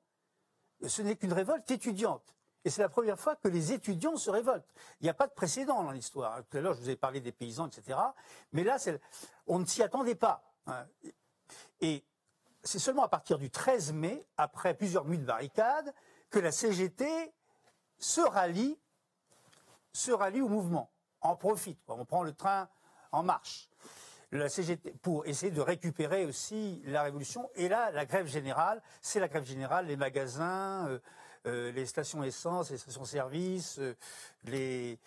ce n'est qu'une révolte étudiante. Et c'est la première fois que les étudiants se révoltent. Il n'y a pas de précédent dans l'histoire. Tout à l'heure, je vous ai parlé des paysans, etc. Mais là, on ne s'y attendait pas. Hein. Et c'est seulement à partir du 13 mai, après plusieurs nuits de barricades, que la CGT se rallie, se rallie au mouvement, en profite. On prend le train en marche la CGT pour essayer de récupérer aussi la révolution. Et là, la grève générale, c'est la grève générale, les magasins, euh, euh, les stations essence, les stations-service, euh, les,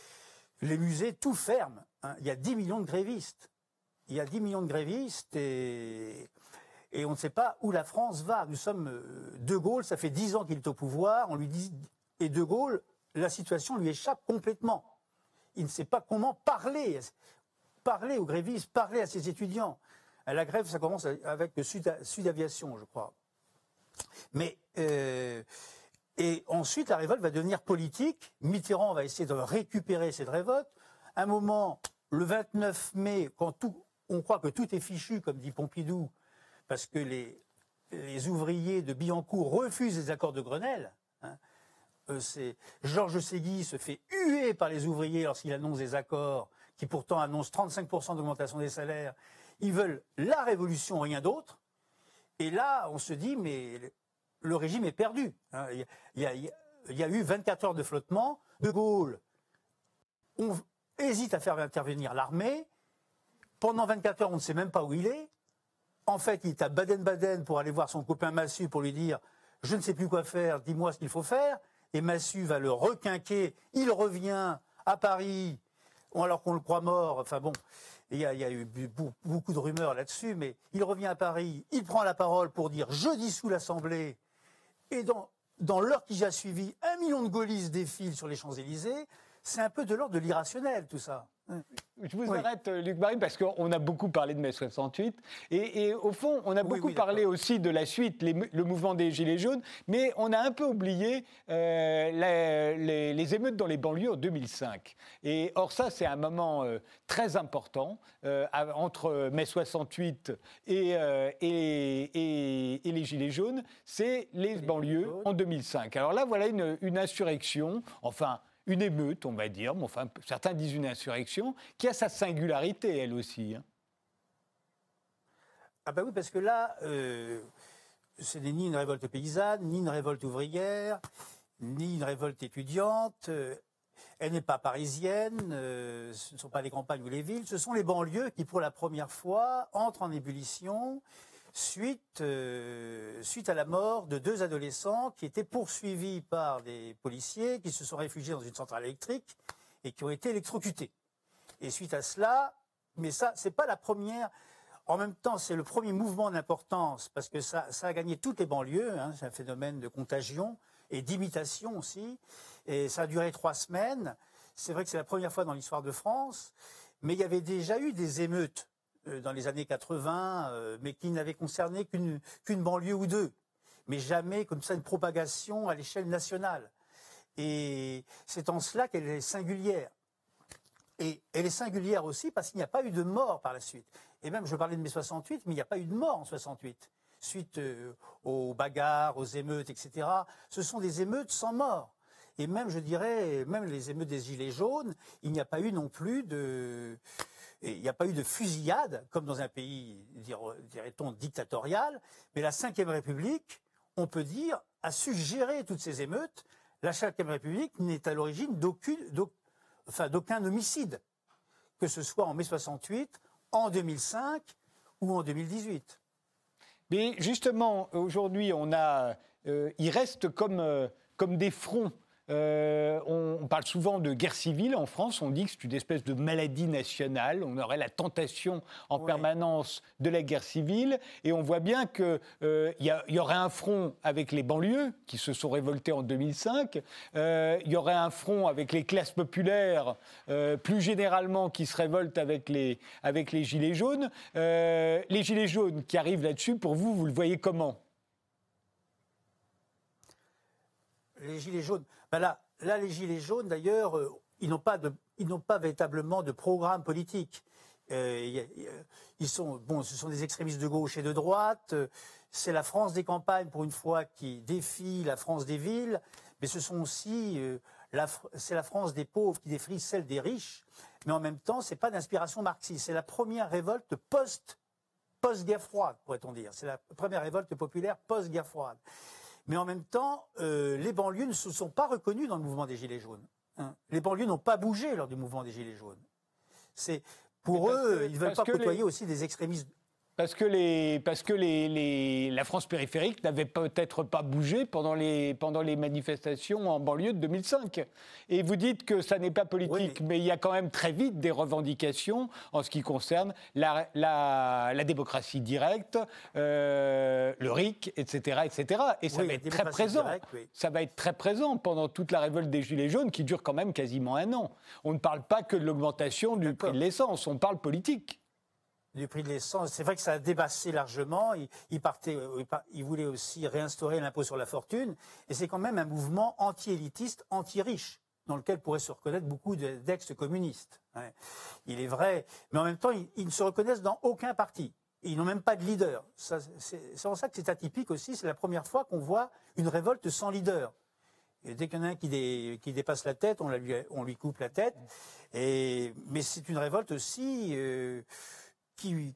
musées, tout ferme. Hein. Il y a 10 millions de grévistes. Il y a 10 millions de grévistes et, et on ne sait pas où la France va. Nous sommes De Gaulle, ça fait 10 ans qu'il est au pouvoir. On lui dit et De Gaulle, la situation lui échappe complètement. Il ne sait pas comment parler parler aux grévistes, parler à ses étudiants. La grève, ça commence avec Sud, Sud Aviation, je crois. Mais euh, et ensuite, la révolte va devenir politique. Mitterrand va essayer de récupérer cette révolte. Un moment, le 29 mai, quand tout, on croit que tout est fichu, comme dit Pompidou, parce que les, ouvriers de Billancourt refusent les accords de Grenelle. Hein. Euh, Georges Ségui se fait huer par les ouvriers lorsqu'il annonce des accords qui pourtant annonce 35% d'augmentation des salaires, ils veulent la révolution, rien d'autre. Et là, on se dit, mais le régime est perdu. Hein. Il y, a, eu 24 heures de flottement. De Gaulle, on hésite à faire intervenir l'armée. Pendant 24 heures, on ne sait même pas où il est. En fait, il est à Baden-Baden pour aller voir son copain Massu pour lui dire Je ne sais plus quoi faire, dis-moi ce qu'il faut faire. Et Massu va le requinquer. Il revient à Paris alors qu'on le croit mort. Enfin bon, il y, a, eu beaucoup de rumeurs là-dessus, mais il revient à Paris, il prend la parole pour dire je dissous l'Assemblée. Et dans, l'heure qui a suivi, un million de gaullistes défilent sur les Champs-Élysées. C'est un peu de l'ordre de l'irrationnel, tout ça. Je vous arrête, euh, Luc Marie, parce qu'on a beaucoup parlé de mai 68. Et, au fond, on a beaucoup parlé aussi de la suite, le mouvement des Gilets jaunes, mais on a un peu oublié euh, les, émeutes dans les banlieues en 2005. Et or, ça, c'est un moment euh, très important entre mai 68 et, et, les Gilets jaunes. C'est les banlieues en 2005. Alors là, voilà une, une insurrection, enfin une émeute, on va dire, certains disent une insurrection, qui a sa singularité, elle aussi. Hein. Ah ben oui, parce que là, euh, ce n'est ni une révolte paysanne, ni une révolte ouvrière, ni une révolte étudiante. Euh, elle n'est pas parisienne, euh, ce ne sont pas les campagnes ou les villes, ce sont les banlieues qui, pour la première fois, entrent en ébullition suite, euh, suite à la mort de deux adolescents qui étaient poursuivis par des policiers qui se sont réfugiés dans une centrale électrique et qui ont été électrocutés. Et suite à cela, mais ça, c'est pas la première. En même temps, c'est le premier mouvement d'importance parce que ça, a gagné toutes les banlieues. Hein, c'est un phénomène de contagion et d'imitation aussi. Et ça a duré trois semaines. C'est vrai que c'est la première fois dans l'histoire de France, mais il y avait déjà eu des émeutes dans les années 80, euh, mais qui n'avaient concerné qu'une qu'une banlieue ou deux, mais jamais comme ça une propagation à l'échelle nationale. Et c'est en cela qu'elle est singulière. Et elle est singulière aussi parce qu'il n'y a pas eu de mort par la suite. Et même, je parlais de mai 68, mais il n'y a pas eu de mort en 68 suite euh, aux bagarres, aux émeutes, etc. Ce sont des émeutes sans mort. Et même, je dirais, même les émeutes des Gilets jaunes, il n'y a pas eu non plus de, il n'y a pas eu de fusillade, comme dans un pays, dirait-on, dictatorial. Mais la Ve République, on peut dire, a su gérer toutes ces émeutes. La Ve République n'est à l'origine d'aucun, homicide, que ce soit en mai 68, en 2005 ou en 2018. Mais justement, aujourd'hui, on a, euh, il reste comme, euh, comme des fronts euh, on, parle souvent de guerre civile en France. On dit que c'est une espèce de maladie nationale. On aurait la tentation en permanence de la guerre civile. Et on voit bien qu'il y, aurait un front avec les banlieues qui se sont révoltées en 2005. Il y aurait un front avec les classes populaires, plus généralement, qui se révoltent avec les, avec les gilets jaunes. les gilets jaunes qui arrivent là-dessus, pour vous, vous le voyez comment? Les gilets jaunes. Ben là, les gilets jaunes, d'ailleurs, euh, ils n'ont pas véritablement de programme politique. Euh, ils sont, bon, ce sont des extrémistes de gauche et de droite. c'est la France des campagnes, pour une fois, qui défie la France des villes. Mais ce sont aussi, euh, c'est la France des pauvres qui défie celle des riches. Mais en même temps, c'est pas d'inspiration marxiste. C'est la première révolte post, post-guerre froide, pourrait-on dire. C'est la première révolte populaire post-guerre froide. Mais en même temps, euh, les banlieues ne se sont pas reconnues dans le mouvement des Gilets jaunes. Hein. Les banlieues n'ont pas bougé lors du mouvement des Gilets jaunes. C'est pour eux, ils ne veulent pas côtoyer aussi des extrémistes parce que, les, parce que les, la France périphérique n'avait peut-être pas bougé pendant les, pendant les manifestations en banlieue de 2005. Et vous dites que ça n'est pas politique, mais il y a quand même très vite des revendications en ce qui concerne la, la, démocratie directe, euh, le RIC, etc. etc. Et ça va être très présent. Ça va être très présent pendant toute la révolte des Gilets jaunes qui dure quand même quasiment un an. On ne parle pas que de l'augmentation du prix de l'essence, on parle politique du prix de l'essence. C'est vrai que ça a débassé largement. Il, partait, euh, il voulait aussi réinstaurer l'impôt sur la fortune. Et c'est quand même un mouvement anti-élitiste, anti-riche, dans lequel pourraient se reconnaître beaucoup d'ex-communistes. Il est vrai. Mais en même temps, ils, ne se reconnaissent dans aucun parti. Ils n'ont même pas de leader. C'est en ça que c'est atypique aussi. C'est la première fois qu'on voit une révolte sans leader. Dès qu'il y en a un qui, dépasse la tête, on, lui, coupe la tête. Mais c'est une révolte aussi euh,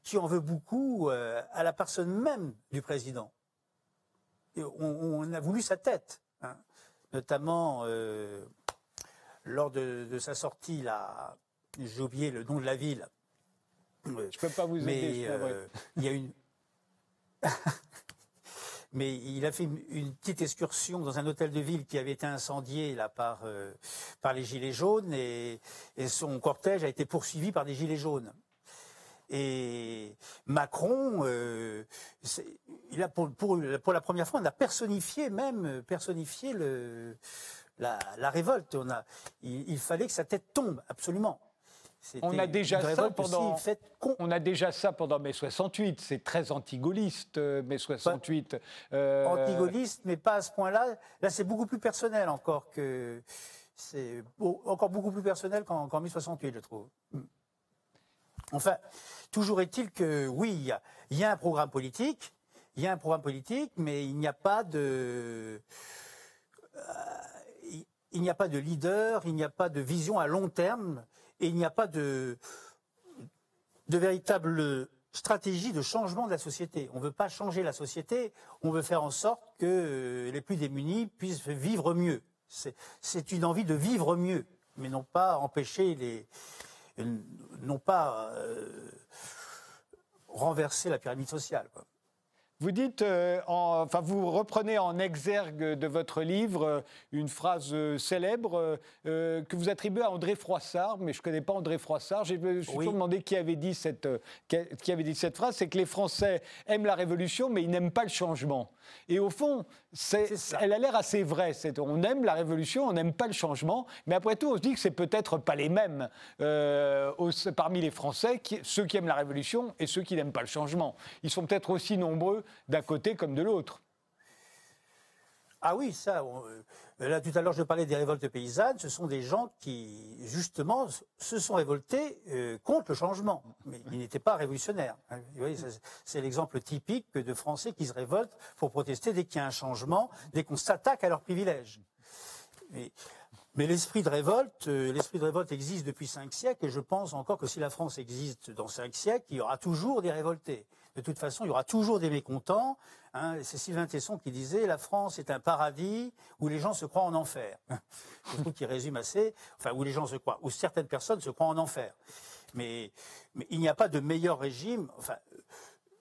qui, en veut beaucoup euh, à la personne même du président. on, a voulu sa tête, hein. notamment euh, lors de, sa sortie, là, j'ai oublié le nom de la ville. Je ne peux pas vous aider. Euh, il y a une. mais il a fait une, petite excursion dans un hôtel de ville qui avait été incendié là par par les gilets jaunes et, son cortège a été poursuivi par des gilets jaunes. Et Macron, euh, il a pour, pour, pour, la première fois, on a personnifié même personnifié le, la, la révolte. On a, il, fallait que sa tête tombe absolument. On a déjà ça pendant. On a déjà ça pendant mai 68. C'est très antigaulliste, euh, mai 68. Euh... Antigaulliste, mais pas à ce point-là. Là, c'est beaucoup plus personnel encore que. C'est encore beaucoup plus personnel qu'en qu mai 68, je trouve. Enfin, toujours est-il que oui, il y, a un programme politique, il y a un programme politique, mais il n'y a pas de, euh, il n'y a pas de leader, il n'y a pas de vision à long terme, et il n'y a pas de, de véritable stratégie de changement de la société. On ne veut pas changer la société, on veut faire en sorte que euh, les plus démunis puissent vivre mieux. C'est une envie de vivre mieux, mais non pas empêcher les, non pas euh, renverser la pyramide sociale. Vous dites, euh, enfin, vous reprenez en exergue de votre livre euh, une phrase euh, célèbre que vous attribuez à André Froissart, mais je ne connais pas André Froissart. Je me suis toujours demandé qui avait dit cette, qui avait dit cette phrase. C'est que les Français aiment la révolution, mais ils n'aiment pas le changement. Et au fond, elle a l'air assez vraie. On aime la révolution, on n'aime pas le changement, mais après tout, on se dit que c'est peut-être pas les mêmes parmi les Français, ceux qui aiment la révolution et ceux qui n'aiment pas le changement. Ils sont peut-être aussi nombreux d'un côté comme de l'autre. Ah oui, ça. Euh, là, tout à l'heure, je parlais des révoltes paysannes. Ce sont des gens qui, justement, se sont révoltés euh, contre le changement. Mais ils n'étaient pas révolutionnaires. Hein. C'est l'exemple typique de Français qui se révoltent pour protester dès qu'il y a un changement, dès qu'on s'attaque à leurs privilèges. Mais, l'esprit de révolte, euh, l'esprit de révolte existe depuis cinq siècles, et je pense encore que si la France existe dans cinq siècles, il y aura toujours des révoltés de toute façon, il y aura toujours des mécontents. Hein. C'est Sylvain Tesson qui disait la France est un paradis où les gens se croient en enfer. Je trouve qu'il résume assez, enfin où les gens se croient, où certaines personnes se croient en enfer. Mais, il n'y a pas de meilleur régime. Enfin,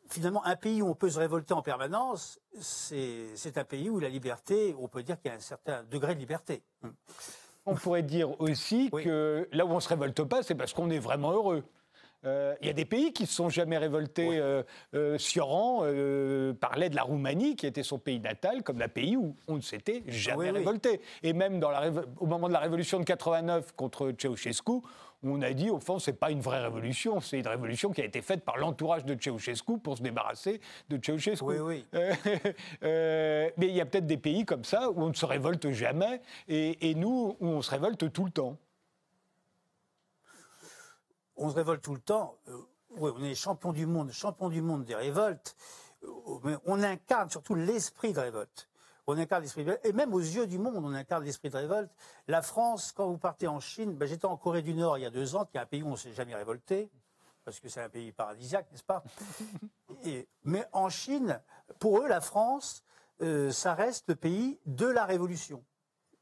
finalement, un pays où on peut se révolter en permanence, c'est un pays où la liberté, on peut dire qu'il y a un certain degré de liberté. On pourrait dire aussi que là où on ne se révolte pas, c'est parce qu'on est vraiment heureux. Euh, il y a des pays qui ne se sont jamais révoltés. Euh, euh, Sioran parlait de la Roumanie, qui était son pays natal, comme un pays où on ne s'était jamais révolté. Et même dans la, au moment de la révolution de 89 contre Ceausescu, on a dit, au fond, ce n'est pas une vraie révolution, c'est une révolution qui a été faite par l'entourage de Ceausescu pour se débarrasser de Ceausescu. Oui, oui. mais il y a peut-être des pays comme ça où on ne se révolte jamais, et, et nous, où on se révolte tout le temps on se révolte tout le temps. Euh, oui, on est champion du monde, champion du monde des révoltes. Euh, mais on incarne surtout l'esprit de révolte. On incarne l'esprit de révolte. Et même aux yeux du monde, on incarne l'esprit de révolte. La France, quand vous partez en Chine, ben, j'étais en Corée du Nord il y a deux ans, qui est un pays où on ne s'est jamais révolté, parce que c'est un pays paradisiaque, n'est-ce pas? Mais en Chine, pour eux, la France, euh, ça reste le pays de la Révolution.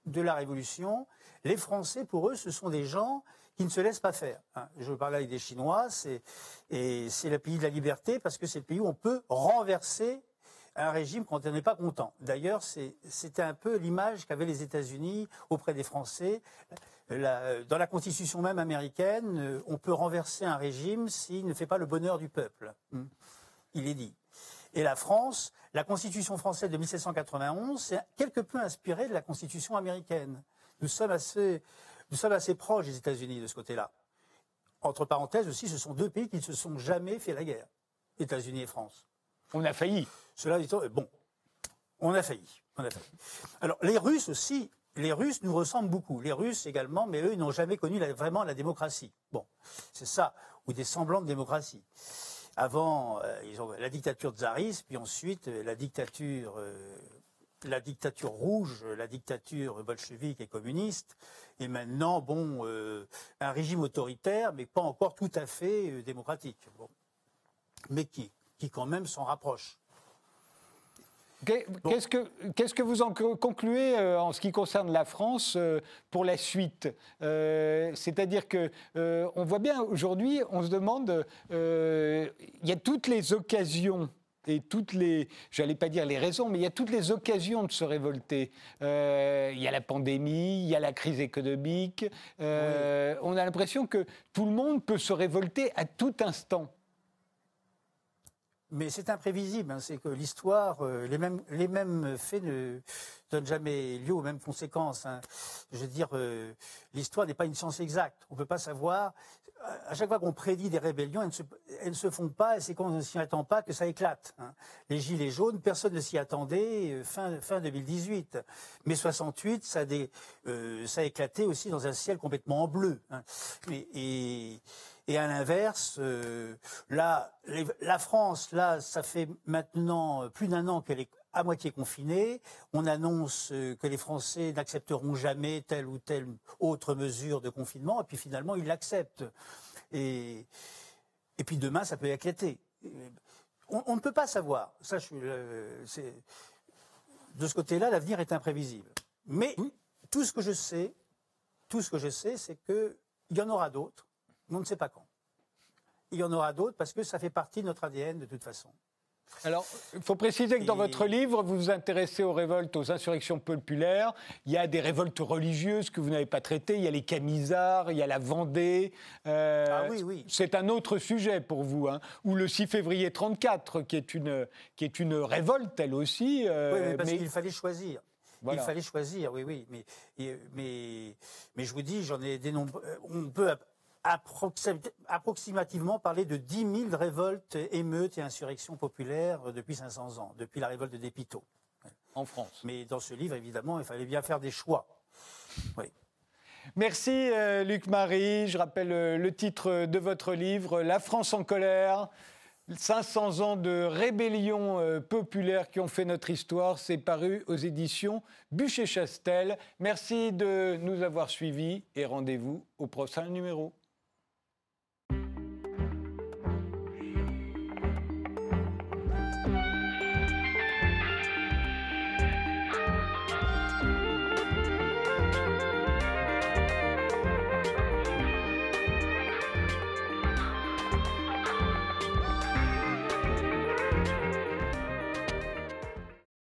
De la Révolution. Les Français, pour eux, ce sont des gens qui ne se laissent pas faire. Hein. Je parle avec des Chinois, c'est le pays de la liberté parce que c'est le pays où on peut renverser un régime quand on n'est pas content. D'ailleurs, c'était un peu l'image qu'avaient les États-Unis auprès des Français. dans la Constitution même américaine, on peut renverser un régime s'il ne fait pas le bonheur du peuple. Hmm. Il est dit. Et la France, la Constitution française de 1791, c'est quelque peu inspirée de la Constitution américaine. Nous sommes assez, nous sommes assez proches des États-Unis de ce côté-là. Entre parenthèses aussi, ce sont deux pays qui ne se sont jamais fait la guerre, États-Unis et France. On a failli. Cela dit, bon, on a failli. On a failli. Alors les Russes aussi, les Russes nous ressemblent beaucoup. Les Russes également, mais eux, ils n'ont jamais connu vraiment la démocratie. Bon, c'est ça, ou des semblants de démocratie. Avant, euh, ils ont la dictature tsariste, puis ensuite euh, la dictature euh, la dictature rouge, la dictature bolchevique et communiste, et maintenant, bon, euh, un régime autoritaire, mais pas encore tout à fait euh, démocratique. Mais qui, qui quand même s'en rapproche. Qu'est-ce que, qu'est-ce que vous en concluez euh, en ce qui concerne la France pour la suite? C'est-à-dire que on voit bien aujourd'hui, on se demande, il y a toutes les occasions et toutes les, j'allais pas dire les raisons, mais il y a toutes les occasions de se révolter. Euh, il y a la pandémie, il y a la crise économique. Euh, on a l'impression que tout le monde peut se révolter à tout instant. Mais c'est imprévisible, hein. c'est que l'histoire, euh, les, mêmes, faits ne donnent jamais lieu aux mêmes conséquences. Hein. Je veux dire, l'histoire n'est pas une science exacte. On ne peut pas savoir à chaque fois qu'on prédit des rébellions, elles ne se, font pas et c'est qu'on ne s'y attend pas que ça éclate. Hein. Les gilets jaunes, personne ne s'y attendait euh, fin, fin 2018. Mais 68, ça, euh, ça a éclaté aussi dans un ciel complètement en bleu. Hein. Et, à l'inverse, euh, là, la France, là, ça fait maintenant plus d'un an qu'elle est à moitié confinée. On annonce que les Français n'accepteront jamais telle ou telle autre mesure de confinement, et puis finalement, ils l'acceptent. Et, et puis demain, ça peut éclater. on, ne peut pas savoir. Ça, de ce côté-là, l'avenir est imprévisible. Mais tout ce que je sais, tout ce que je sais, c'est qu'il y en aura d'autres, mais on ne sait pas quand. Il y en aura d'autres parce que ça fait partie de notre ADN de toute façon. Alors, il faut préciser que dans votre livre, vous vous intéressez aux révoltes, aux insurrections populaires. Il y a des révoltes religieuses que vous n'avez pas traitées. Il y a les Camisards, il y a la Vendée. Euh, ah oui, oui. C'est un autre sujet pour vous. Hein. Ou le 6 février 34, qui est une, qui est une révolte, elle aussi. Euh, oui, mais parce qu'il fallait choisir. Il fallait choisir, oui, oui. Mais, mais, mais je vous dis, j'en ai des nombres. On peut approximativement parler de 10 000 révoltes, émeutes et insurrections populaires depuis 500 ans, depuis la révolte des Pitots. En France. Mais dans ce livre, évidemment, il fallait bien faire des choix. Oui. Merci euh, Luc Marie. Je rappelle euh, le titre de votre livre, La France en colère. 500 ans de rébellion euh, populaire qui ont fait notre histoire, c'est paru aux éditions Bûcher-Chastel. Merci de nous avoir suivis et rendez-vous au prochain numéro.